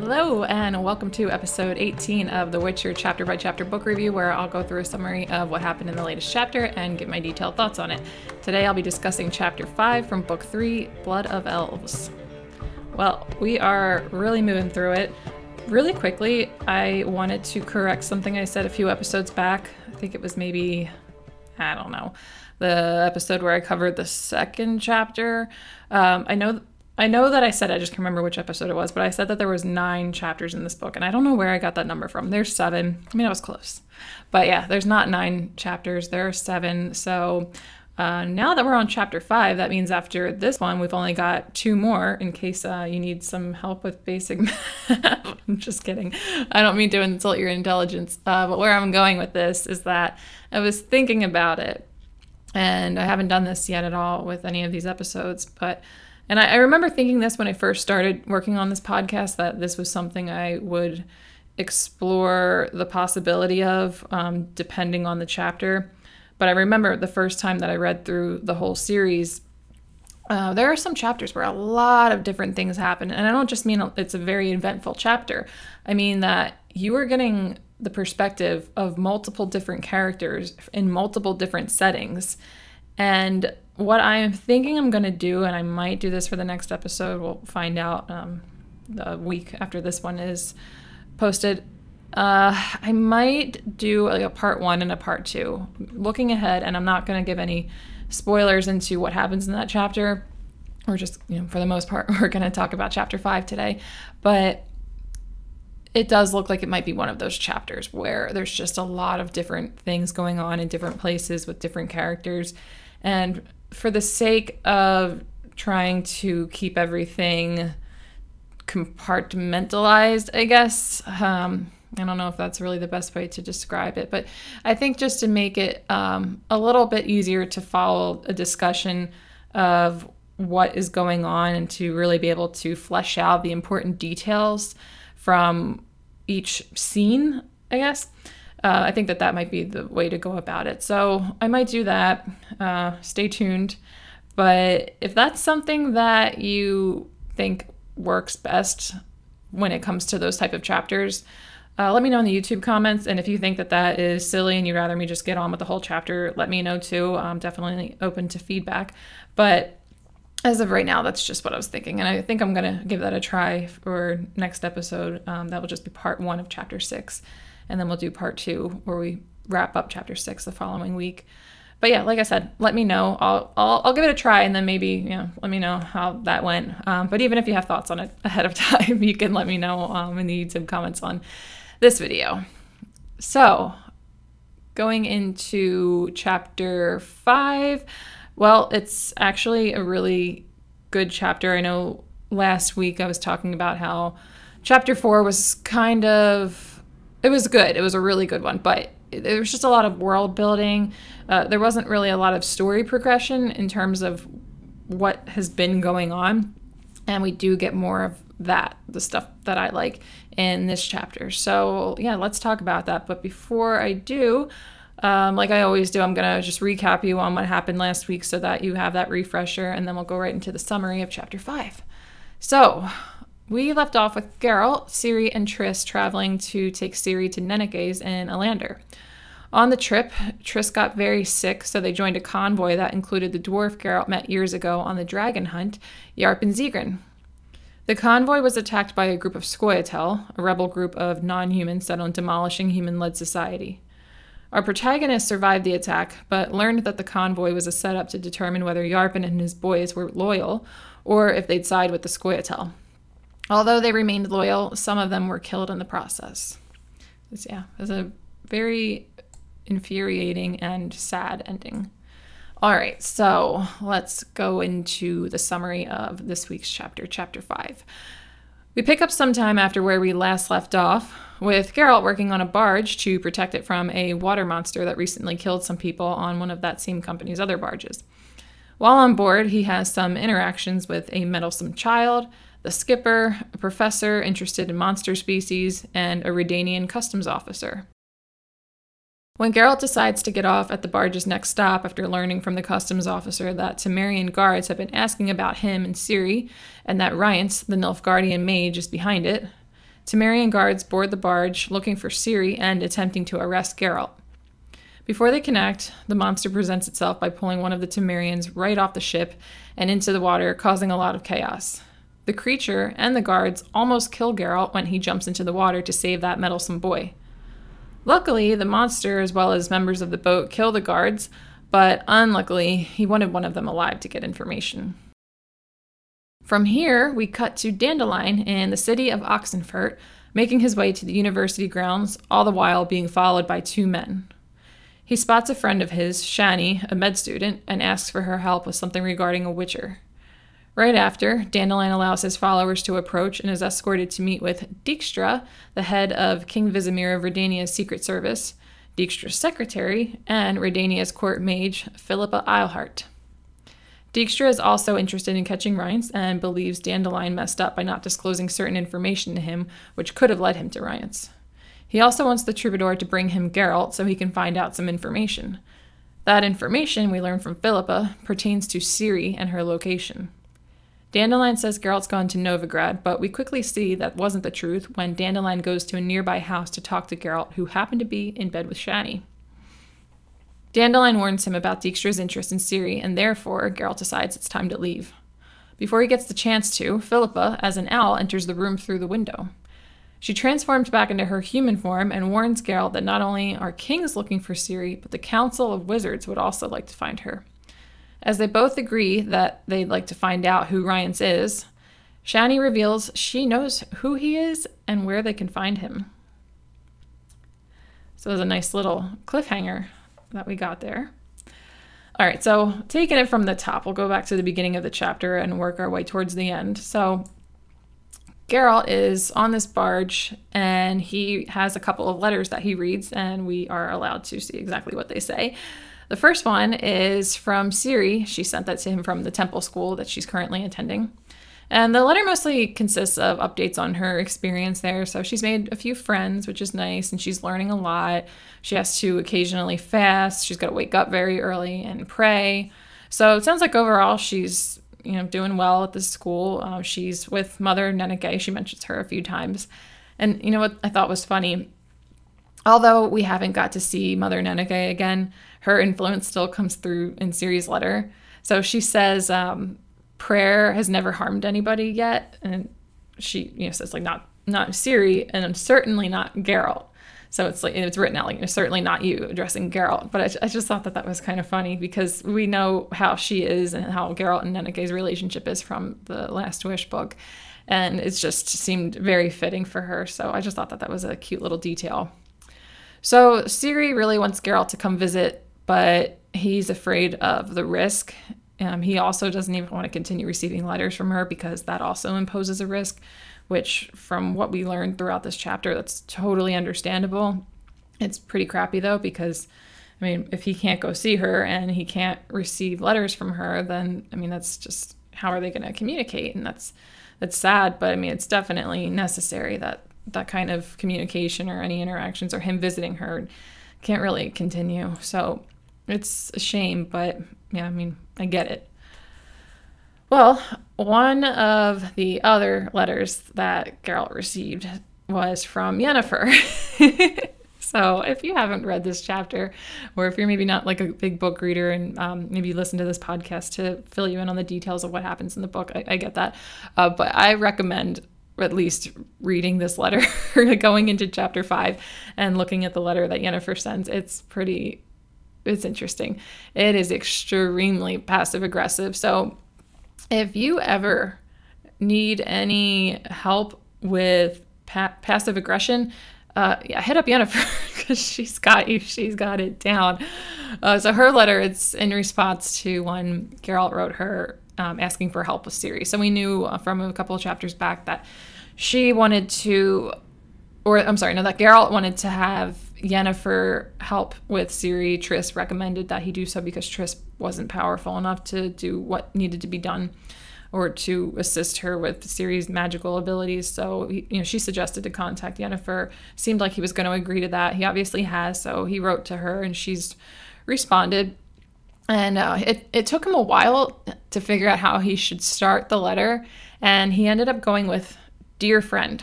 Hello, and welcome to episode 18 of The Witcher chapter by chapter book review, where I'll go through a summary of what happened in the latest chapter and give my detailed thoughts on it. Today I'll be discussing chapter 5 from book 3 Blood of Elves. Well, we are really moving through it. Really quickly, I wanted to correct something I said a few episodes back. I think it was maybe, I don't know, the episode where I covered the second chapter. Um, I know I know that I said I just can't remember which episode it was, but I said that there was nine chapters in this book, and I don't know where I got that number from. There's seven. I mean, I was close, but yeah, there's not nine chapters. There are seven. So uh, now that we're on chapter five, that means after this one, we've only got two more. In case uh, you need some help with basic math. I'm just kidding. I don't mean to insult your intelligence, uh, but where I'm going with this is that I was thinking about it, and I haven't done this yet at all with any of these episodes, but and I, I remember thinking this when I first started working on this podcast that this was something I would explore the possibility of um, depending on the chapter. But I remember the first time that I read through the whole series, uh, there are some chapters where a lot of different things happen. And I don't just mean it's a very eventful chapter, I mean that you are getting the perspective of multiple different characters in multiple different settings. And what I'm thinking I'm going to do, and I might do this for the next episode, we'll find out um, the week after this one is posted. Uh, I might do like a part one and a part two, looking ahead, and I'm not going to give any spoilers into what happens in that chapter. We're just, you know, for the most part, we're going to talk about chapter five today. But it does look like it might be one of those chapters where there's just a lot of different things going on in different places with different characters. And for the sake of trying to keep everything compartmentalized, I guess. Um, I don't know if that's really the best way to describe it, but I think just to make it um, a little bit easier to follow a discussion of what is going on and to really be able to flesh out the important details from each scene, I guess uh, I think that that might be the way to go about it. So I might do that. Uh, stay tuned. But if that's something that you think works best when it comes to those type of chapters, uh, let me know in the YouTube comments. And if you think that that is silly and you'd rather me just get on with the whole chapter, let me know too. I'm definitely open to feedback. But as of right now, that's just what I was thinking. And I think I'm going to give that a try for next episode. Um, that will just be part one of chapter six and then we'll do part two where we wrap up chapter six the following week. But yeah, like I said, let me know. I'll, I'll, I'll give it a try and then maybe, you know, let me know how that went. Um, but even if you have thoughts on it ahead of time, you can let me know um, in the YouTube comments on this video. So, going into chapter five, well, it's actually a really good chapter. I know last week I was talking about how chapter four was kind of it was good. It was a really good one, but there was just a lot of world building. Uh, there wasn't really a lot of story progression in terms of what has been going on, and we do get more of that, the stuff that I like in this chapter. So yeah, let's talk about that. But before I do. Um, like I always do, I'm going to just recap you on what happened last week so that you have that refresher, and then we'll go right into the summary of chapter 5. So, we left off with Geralt, Ciri, and Triss traveling to take Ciri to Nenneke's in Ellander. On the trip, Triss got very sick, so they joined a convoy that included the dwarf Geralt met years ago on the dragon hunt, Yarpen Zigrin. The convoy was attacked by a group of Scoia'tael, a rebel group of non humans set on demolishing human led society. Our protagonist survived the attack, but learned that the convoy was a setup to determine whether Yarpen and his boys were loyal, or if they'd side with the Scoia'tael. Although they remained loyal, some of them were killed in the process. It's, yeah, it was a very infuriating and sad ending. All right, so let's go into the summary of this week's chapter, chapter 5. We pick up sometime after where we last left off, with Geralt working on a barge to protect it from a water monster that recently killed some people on one of that same company's other barges. While on board, he has some interactions with a meddlesome child, the skipper, a professor interested in monster species, and a Redanian customs officer. When Geralt decides to get off at the barge's next stop after learning from the customs officer that Temerian guards have been asking about him and Ciri, and that Rience, the Nilfgaardian mage, is behind it, Temerian guards board the barge looking for Ciri and attempting to arrest Geralt. Before they connect, the monster presents itself by pulling one of the Temerians right off the ship and into the water, causing a lot of chaos. The creature and the guards almost kill Geralt when he jumps into the water to save that meddlesome boy. Luckily, the monster, as well as members of the boat, kill the guards, but unluckily, he wanted one of them alive to get information. From here, we cut to Dandelion in the city of Oxenfurt, making his way to the university grounds, all the while being followed by two men. He spots a friend of his, Shani, a med student, and asks for her help with something regarding a witcher. Right after, Dandelion allows his followers to approach and is escorted to meet with Dijkstra, the head of King Vizimir of Redania's secret service, Dijkstra's secretary, and Redania's court mage, Philippa Eilhart. Dijkstra is also interested in catching Rience and believes Dandelion messed up by not disclosing certain information to him, which could have led him to Rience. He also wants the troubadour to bring him Geralt so he can find out some information. That information, we learn from Philippa, pertains to Ciri and her location. Dandelion says Geralt's gone to Novigrad, but we quickly see that wasn't the truth when Dandelion goes to a nearby house to talk to Geralt, who happened to be in bed with Shani. Dandelion warns him about Dijkstra's interest in Ciri, and therefore Geralt decides it's time to leave. Before he gets the chance to, Philippa, as an owl, enters the room through the window. She transforms back into her human form and warns Geralt that not only are kings looking for Ciri, but the Council of Wizards would also like to find her. As they both agree that they'd like to find out who Rience is, Shani reveals she knows who he is and where they can find him. So there's a nice little cliffhanger that we got there. All right, so taking it from the top, we'll go back to the beginning of the chapter and work our way towards the end. So Geralt is on this barge and he has a couple of letters that he reads, and we are allowed to see exactly what they say. The first one is from Ciri. She sent that to him from the temple school that she's currently attending. And the letter mostly consists of updates on her experience there. So she's made a few friends, which is nice, and she's learning a lot. She has to occasionally fast. She's got to wake up very early and pray. So it sounds like overall she's you know, doing well at this school. Uh, she's with Mother Nenneke. She mentions her a few times. And you know what I thought was funny? Although we haven't got to see Mother Nenneke again, her influence still comes through in Ciri's letter. So she says, um, prayer has never harmed anybody yet. And she, you know, says like not not Ciri, and certainly not Geralt. So it's like it's written out like certainly not you addressing Geralt, but I, I, just thought that that was kind of funny because we know how she is and how Geralt and Nenneke's relationship is from the Last Wish book, and it just seemed very fitting for her. So I just thought that that was a cute little detail. So Ciri really wants Geralt to come visit, but he's afraid of the risk. Um, he also doesn't even want to continue receiving letters from her because that also imposes a risk which, from what we learned throughout this chapter, that's totally understandable. It's pretty crappy though, because I mean, if he can't go see her and he can't receive letters from her, then I mean, that's just how are they going to communicate? And that's that's sad, but I mean, it's definitely necessary that that kind of communication or any interactions or him visiting her can't really continue. So it's a shame, but yeah, I mean, I get it. Well, one of the other letters that Geralt received was from Yennefer. so if you haven't read this chapter, or if you're maybe not like a big book reader and um, maybe you listen to this podcast to fill you in on the details of what happens in the book, I, I get that. Uh, but I recommend at least reading this letter, going into chapter five and looking at the letter that Yennefer sends. It's pretty, it's interesting. It is extremely passive aggressive. So if you ever need any help with pa- passive aggression, uh, yeah, hit up Yennefer because she's got you. She's got it down. Uh, so her letter, it's in response to when Geralt wrote her um, asking for help with Ciri. So we knew uh, from a couple of chapters back that she wanted to, or I'm sorry, no, that Geralt wanted to have Yennefer help with Ciri. Triss recommended that he do so because Triss wasn't powerful enough to do what needed to be done or to assist her with Ciri's magical abilities. So, you know, she suggested to contact Yennefer. Seemed like he was going to agree to that. He obviously has. So he wrote to her and she's responded. And uh, it, it took him a while to figure out how he should start the letter. And he ended up going with Dear Friend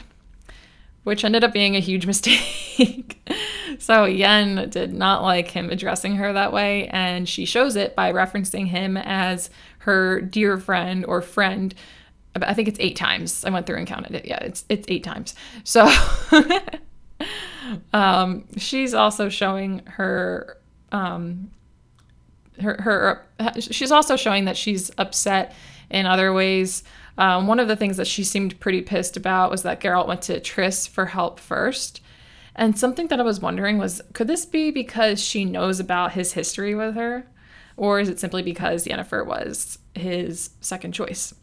which ended up being a huge mistake. so Yen did not like him addressing her that way, and she shows it by referencing him as her dear friend or friend. I think it's eight times. I went through and counted it. Yeah, it's it's eight times. So um, she's also showing her um, her her she's also showing that she's upset in other ways. Um, one of the things that she seemed pretty pissed about was that Geralt went to Triss for help first. And something that I was wondering was could this be because she knows about his history with her? Or is it simply because Yennefer was his second choice?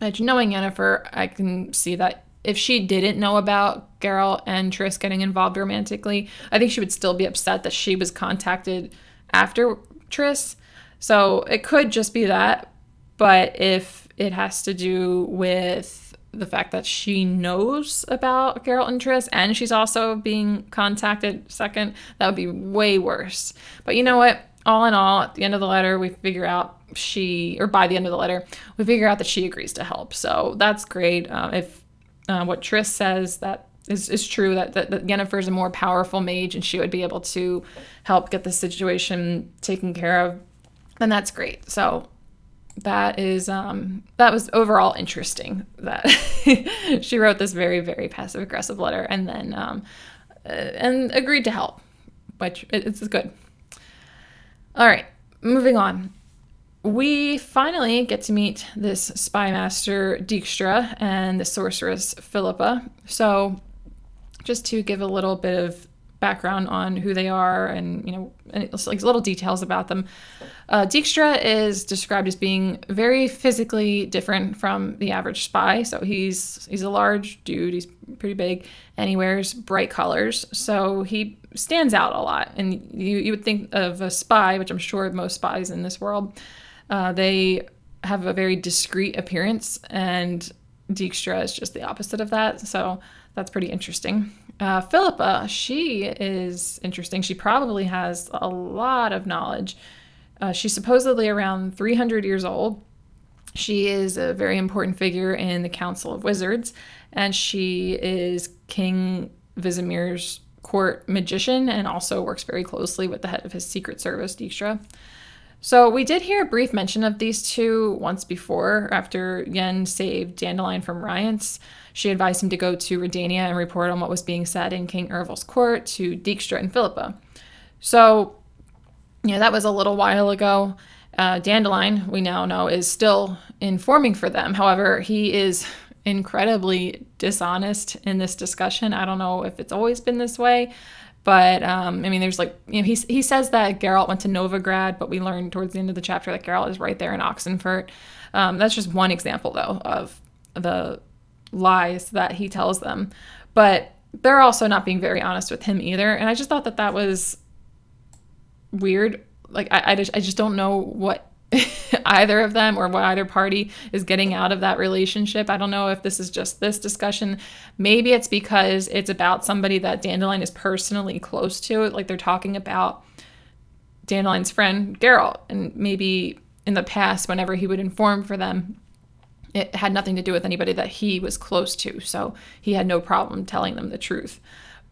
And knowing Yennefer, I can see that if she didn't know about Geralt and Triss getting involved romantically, I think she would still be upset that she was contacted after Triss. So it could just be that. But if it has to do with the fact that she knows about Geralt and Triss and she's also being contacted second, that would be way worse. But you know what? All in all, at the end of the letter, we figure out she, or by the end of the letter, we figure out that she agrees to help. So that's great. Um, if uh, what Triss says that is, is true, that, that, that is a more powerful mage and she would be able to help get the situation taken care of, then that's great. So that is um, that was overall interesting that she wrote this very very passive aggressive letter and then um, uh, and agreed to help which it's good. All right moving on. We finally get to meet this spy master Dijkstra and the sorceress Philippa. So just to give a little bit of background on who they are and you know like little details about them uh, Dijkstra is described as being very physically different from the average spy. So he's he's a large dude. He's pretty big, and he wears bright colors. So he stands out a lot. And you you would think of a spy, which I'm sure most spies in this world, uh, they have a very discreet appearance, and Dijkstra is just the opposite of that. So that's pretty interesting. Uh, Philippa, she is interesting. She probably has a lot of knowledge uh, she's supposedly around 300 years old. She is a very important figure in the Council of Wizards, and she is King Vizimir's court magician and also works very closely with the head of his secret service, Dijkstra. So we did hear a brief mention of these two once before. After Yen saved Dandelion from Rience, she advised him to go to Redania and report on what was being said in King Eorl's court to Dijkstra and Philippa. So yeah, that was a little while ago. Uh, Dandelion, we now know, is still informing for them. However, he is incredibly dishonest in this discussion. I don't know if it's always been this way, but um, I mean, there's like, you know, he, he says that Geralt went to Novigrad, but we learned towards the end of the chapter that Geralt is right there in Oxenfurt. Um, that's just one example, though, of the lies that he tells them. But they're also not being very honest with him either. And I just thought that that was weird. Like I, I just I just don't know what either of them or what either party is getting out of that relationship. I don't know if this is just this discussion. Maybe it's because it's about somebody that Dandelion is personally close to. Like they're talking about Dandelion's friend Geralt, and maybe in the past, whenever he would inform for them, it had nothing to do with anybody that he was close to. So he had no problem telling them the truth.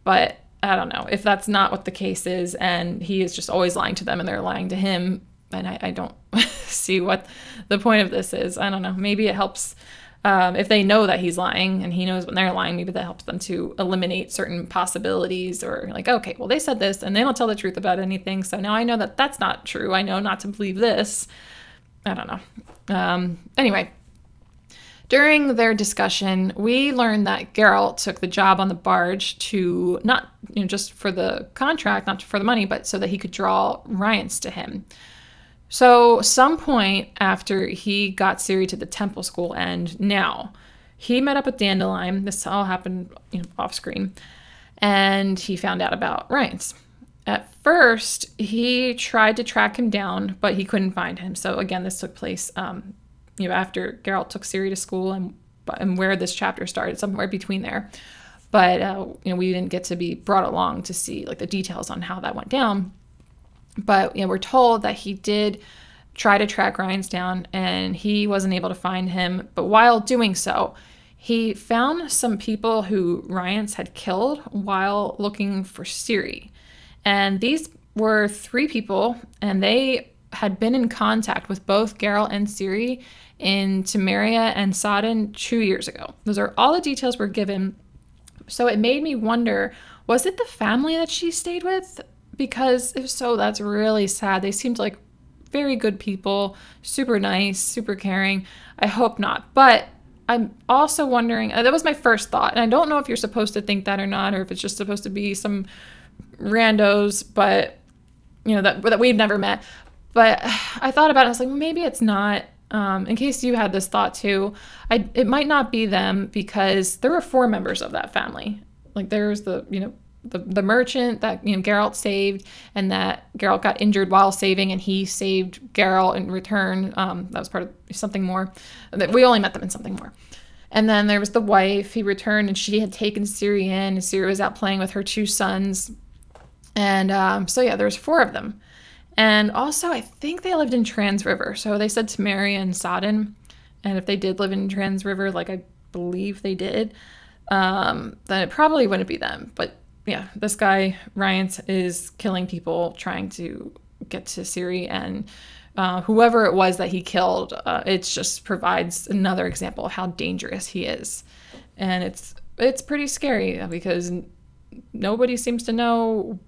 But I don't know if that's not what the case is, and he is just always lying to them, and they're lying to him. And I, I don't see what the point of this is. I don't know. Maybe it helps um, if they know that he's lying and he knows when they're lying. Maybe that helps them to eliminate certain possibilities, or like, okay, well they said this, and they don't tell the truth about anything. So now I know that that's not true. I know not to believe this. I don't know. Um, anyway, during their discussion, we learned that Geralt took the job on the barge to not you know, just for the contract, not for the money, but so that he could draw Rience to him. So, some point after he got Ciri to the temple school and now, he met up with Dandelion. This all happened you know, off screen. And he found out about Rience. At first, he tried to track him down, but he couldn't find him. So, again, this took place um, you know, after Geralt took Ciri to school and and where this chapter started, somewhere between there. But uh, you know, we didn't get to be brought along to see like the details on how that went down. But you know, we're told that he did try to track Rience down, and he wasn't able to find him. But while doing so, he found some people who Rience had killed while looking for Ciri. And these were three people, and they had been in contact with both Geralt and Ciri in Temeria and Sodden two years ago. Those are all the details were given. So it made me wonder was it the family that she stayed with? Because if so, that's really sad. They seemed like very good people, super nice, super caring. I hope not. But I'm also wondering, uh, that was my first thought. And I don't know if you're supposed to think that or not, or if it's just supposed to be some randos, but, you know, that, that we've never met. But I thought about it. I was like, maybe it's not. Um, in case you had this thought too, I, it might not be them because there were four members of that family. Like there's the, you know, the, the merchant that you know Geralt saved and that Geralt got injured while saving and he saved Geralt in return. Um, that was part of something more. We only met them in something more. And then there was the wife. He returned and she had taken Ciri in. And Ciri was out playing with her two sons. And um, so yeah, there's four of them. And also, I think they lived in Trans River. So they said Temeria and Sodden. And if they did live in Trans River, like I believe they did, um, then it probably wouldn't be them. But yeah, this guy Rience is killing people trying to get to Ciri, and uh, whoever it was that he killed, uh, it just provides another example of how dangerous he is, and it's it's pretty scary because nobody seems to know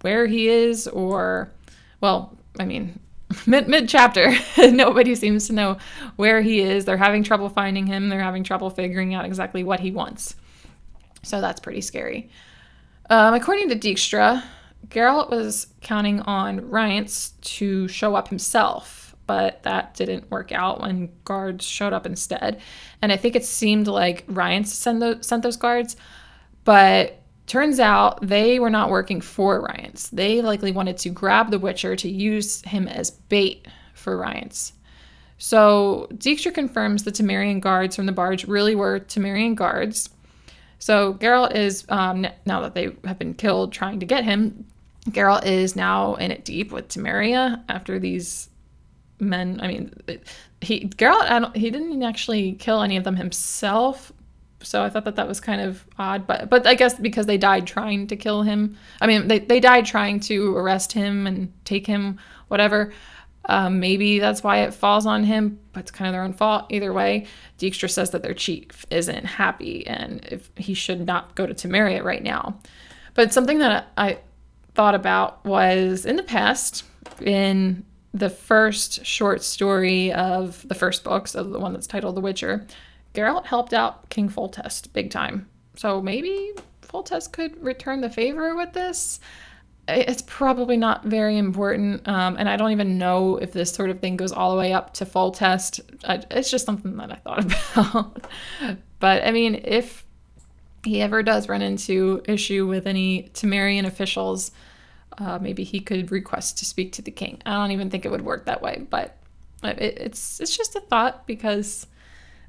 where he is, or well, I mean. Mid, mid chapter, nobody seems to know where he is. They're having trouble finding him. They're having trouble figuring out exactly what he wants. So that's pretty scary. Um, according to Dijkstra, Geralt was counting on Rience to show up himself, but that didn't work out when guards showed up instead. And I think it seemed like Rience sent, those, sent those guards, but turns out they were not working for Rience. They likely wanted to grab the Witcher to use him as bait for Rience. So Dijkstra confirms the Temerian guards from the barge really were Temerian guards so Geralt is um, now that they have been killed trying to get him. Geralt is now in it deep with Temeria after these men. I mean, he Geralt. He didn't actually kill any of them himself, so I thought that that was kind of odd. But but I guess because they died trying to kill him. I mean, they they died trying to arrest him and take him, whatever. Um, maybe that's why it falls on him, but it's kind of their own fault. Either way, Dijkstra says that their chief isn't happy and if he should not go to Temeria right now. But something that I thought about was in the past, in the first short story of the first book, so the one that's titled The Witcher, Geralt helped out King Foltest big time. So maybe Foltest could return the favor with this it's probably not very important. Um, and I don't even know if this sort of thing goes all the way up to Foltest. I, it's just something that I thought about. but I mean, if he ever does run into issue with any Temerian officials, uh, maybe he could request to speak to the king. I don't even think it would work that way, but it, it's it's just a thought because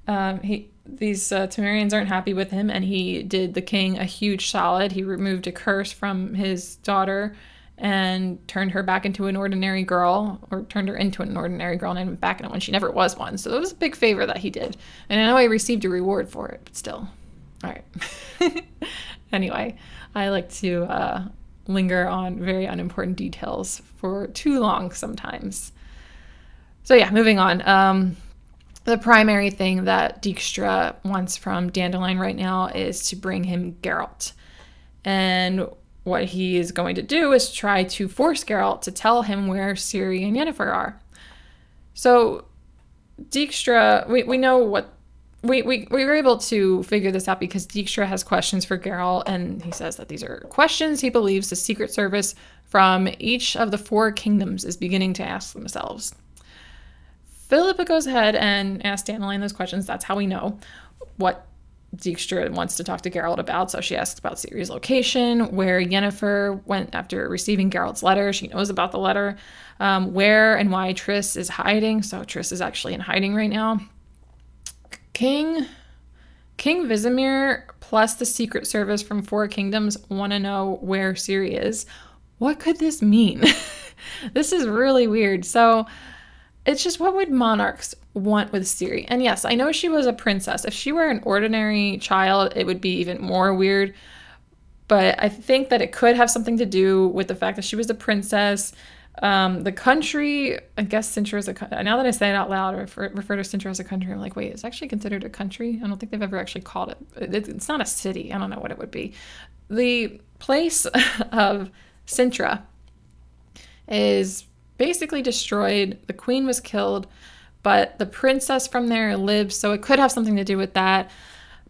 um, he these uh, Temerians aren't happy with him, and he did the king a huge solid. He removed a curse from his daughter and turned her back into an ordinary girl, or turned her into an ordinary girl and back in it when she never was one. So that was a big favor that he did. And I know he received a reward for it, but still. All right. anyway, I like to uh, linger on very unimportant details for too long sometimes. So yeah, moving on. Um, the primary thing that Dijkstra wants from Dandelion right now is to bring him Geralt. And what he is going to do is try to force Geralt to tell him where Ciri and Yennefer are. So Dijkstra, we, we know what we, we, we were able to figure this out because Dijkstra has questions for Geralt, and he says that these are questions he believes the Secret Service from each of the four kingdoms is beginning to ask themselves. Philippa goes ahead and asks Dandelion those questions. That's how we know what Dijkstra wants to talk to Geralt about. So she asks about Ciri's location, where Yennefer went after receiving Geralt's letter. She knows about the letter, um, where and why Triss is hiding. So Triss is actually in hiding right now. King King Vizimir plus the Secret Service from Four Kingdoms want to know where Ciri is. What could this mean? this is really weird. So it's just what would monarchs want with Ciri? And yes, I know she was a princess. If she were an ordinary child, it would be even more weird. But I think that it could have something to do with the fact that she was a princess. Um, the country, I guess Cintra is a now that I say it out loud, refer, refer to Cintra as a country. I'm like, wait, it's actually considered a country. I don't think they've ever actually called it. it it's not a city. I don't know what it would be. The place of Cintra is basically destroyed. The queen was killed, but the princess from there lives, so it could have something to do with that.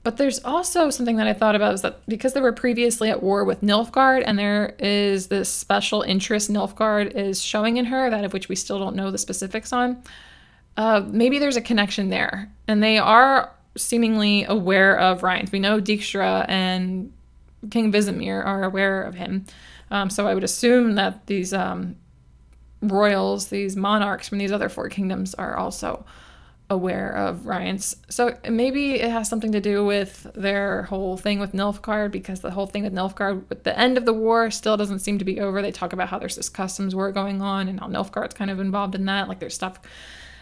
But there's also something that I thought about is that because they were previously at war with Nilfgaard, and there is this special interest Nilfgaard is showing in her, that of which we still don't know the specifics on, uh, maybe there's a connection there. And they are seemingly aware of Rience. We know Dijkstra and King Vizimir are aware of him. Um, so I would assume that these um, royals, these monarchs from these other four kingdoms, are also aware of Rience. So maybe it has something to do with their whole thing with Nilfgaard because the whole thing with Nilfgaard at the end of the war still doesn't seem to be over. They talk about how there's this customs war going on and how Nilfgaard's kind of involved in that. Like there's stuff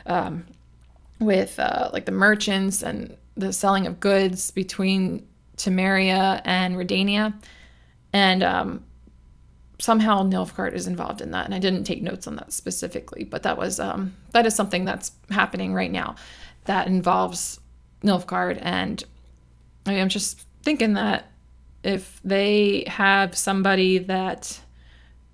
um, with uh, like the merchants and the selling of goods between Temeria and Redania. And um, somehow Nilfgaard is involved in that, and I didn't take notes on that specifically, but that was um, that is something that's happening right now that involves Nilfgaard, and I am just thinking that if they have somebody that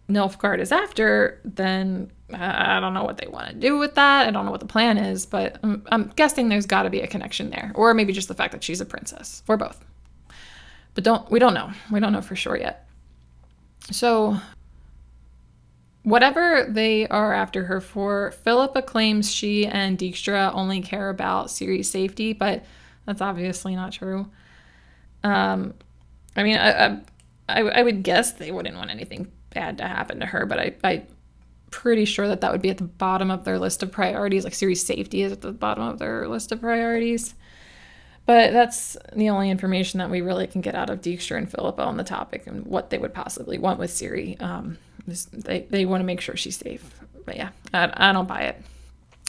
Nilfgaard is after, then I don't know what they want to do with that. I don't know what the plan is, but I'm, I'm guessing there's got to be a connection there, or maybe just the fact that she's a princess, or both. But don't we don't know. We don't know for sure yet. So, whatever they are after her for, Philippa claims she and Dijkstra only care about Ciri's safety, but that's obviously not true. Um, I mean, I, I, I would guess they wouldn't want anything bad to happen to her, but I, I'm pretty sure that that would be at the bottom of their list of priorities. Like Ciri's safety is at the bottom of their list of priorities. But that's the only information that we really can get out of Dijkstra and Philippa on the topic and what they would possibly want with Ciri. Um, they, they want to make sure she's safe. But yeah, I, I don't buy it.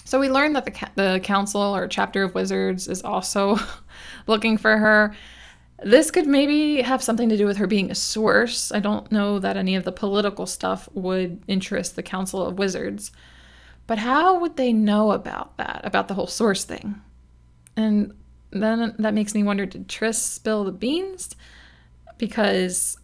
So we learned that the, the council or chapter of wizards is also looking for her. This could maybe have something to do with her being a source. I don't know that any of the political stuff would interest the council of wizards. But how would they know about that, about the whole source thing? And then that makes me wonder did Triss spill the beans? Because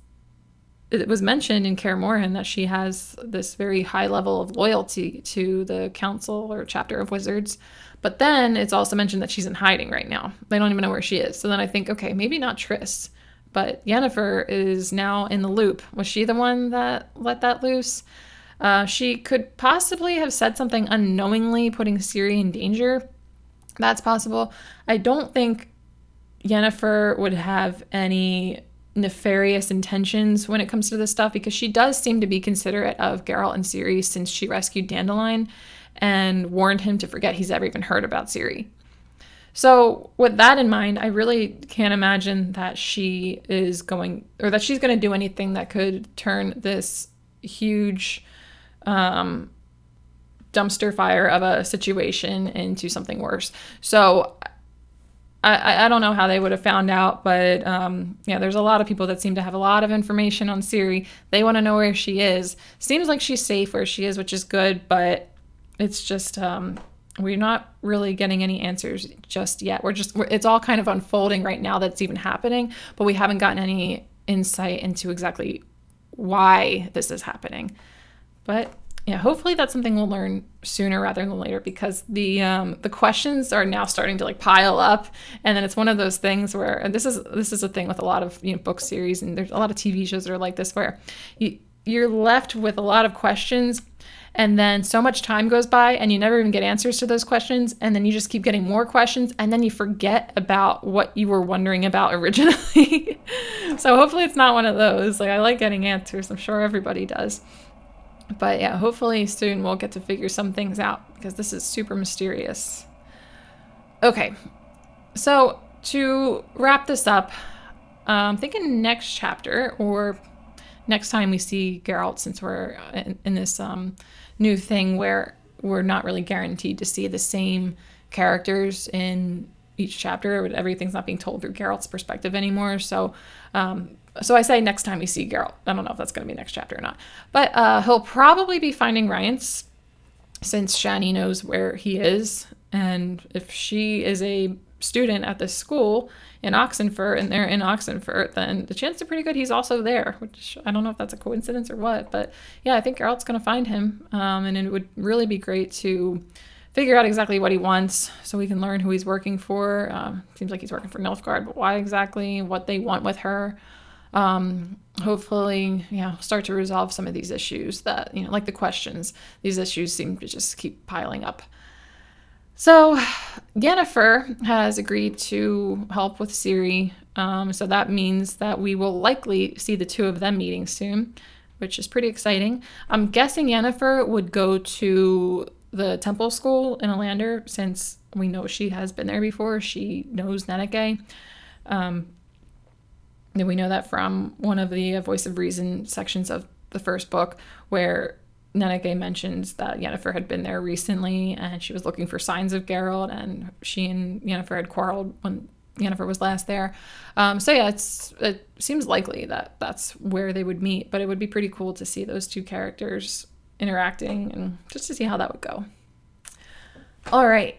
it was mentioned in Kaer Morhen that she has this very high level of loyalty to the council or chapter of wizards. But then it's also mentioned that she's in hiding right now. They don't even know where she is. So then I think, okay, maybe not Triss, but Yennefer is now in the loop. Was she the one that let that loose? Uh, she could possibly have said something unknowingly, putting Ciri in danger. That's possible. I don't think Yennefer would have any nefarious intentions when it comes to this stuff because she does seem to be considerate of Geralt and Ciri since she rescued Dandelion and warned him to forget he's ever even heard about Ciri. So, with that in mind, I really can't imagine that she is going or that she's going to do anything that could turn this huge um, dumpster fire of a situation into something worse. So I, I don't know how they would have found out, but um, yeah, there's a lot of people that seem to have a lot of information on Ciri. They want to know where she is. Seems like she's safe where she is, which is good, but it's just um, we're not really getting any answers just yet. We're just we're, it's all kind of unfolding right now that's even happening, but we haven't gotten any insight into exactly why this is happening. But yeah, hopefully that's something we'll learn sooner rather than later because the um, the questions are now starting to like pile up, and then it's one of those things where and this is this is a thing with a lot of you know book series and there's a lot of TV shows that are like this where you you're left with a lot of questions and then so much time goes by and you never even get answers to those questions and then you just keep getting more questions and then you forget about what you were wondering about originally. So hopefully it's not one of those. Like i like getting answers. I'm sure everybody does but yeah, hopefully soon we'll get to figure some things out because this is super mysterious. Okay, so to wrap this up, I'm thinking next chapter or next time we see Geralt, since we're in, in this um, new thing where we're not really guaranteed to see the same characters in each chapter. Everything's not being told through Geralt's perspective anymore. So, um, so I say next time we see Geralt. I don't know if that's going to be next chapter or not, but uh, he'll probably be finding Rience since Shani knows where he is, and if she is a student at this school in Oxenfurt and they're in Oxenfurt, then the chances are pretty good he's also there. Which I don't know if that's a coincidence or what, but yeah, I think Geralt's going to find him, um, and it would really be great to figure out exactly what he wants so we can learn who he's working for. Um, seems like he's working for Nilfgaard, but why exactly? What they want with her. Um, hopefully, yeah, start to resolve some of these issues that, you know, like the questions, these issues seem to just keep piling up. So, Yennefer has agreed to help with Ciri. Um, so that means that we will likely see the two of them meeting soon, which is pretty exciting. I'm guessing Yennefer would go to the temple school in Ellander since we know she has been there before. She knows Nenneke. Um, we know that from one of the Voice of Reason sections of the first book, where Nenneke mentions that Yennefer had been there recently and she was looking for signs of Geralt, and she and Yennefer had quarreled when Yennefer was last there. Um, so yeah, it's it seems likely that that's where they would meet, but it would be pretty cool to see those two characters interacting and just to see how that would go. All right.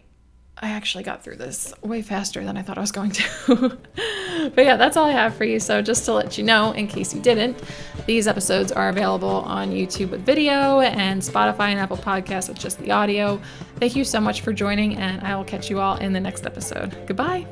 I actually got through this way faster than I thought I was going to. but yeah, that's all I have for you. So, just to let you know, in case you didn't, these episodes are available on YouTube with video and Spotify and Apple Podcasts with just the audio. Thank you so much for joining, and I will catch you all in the next episode. Goodbye.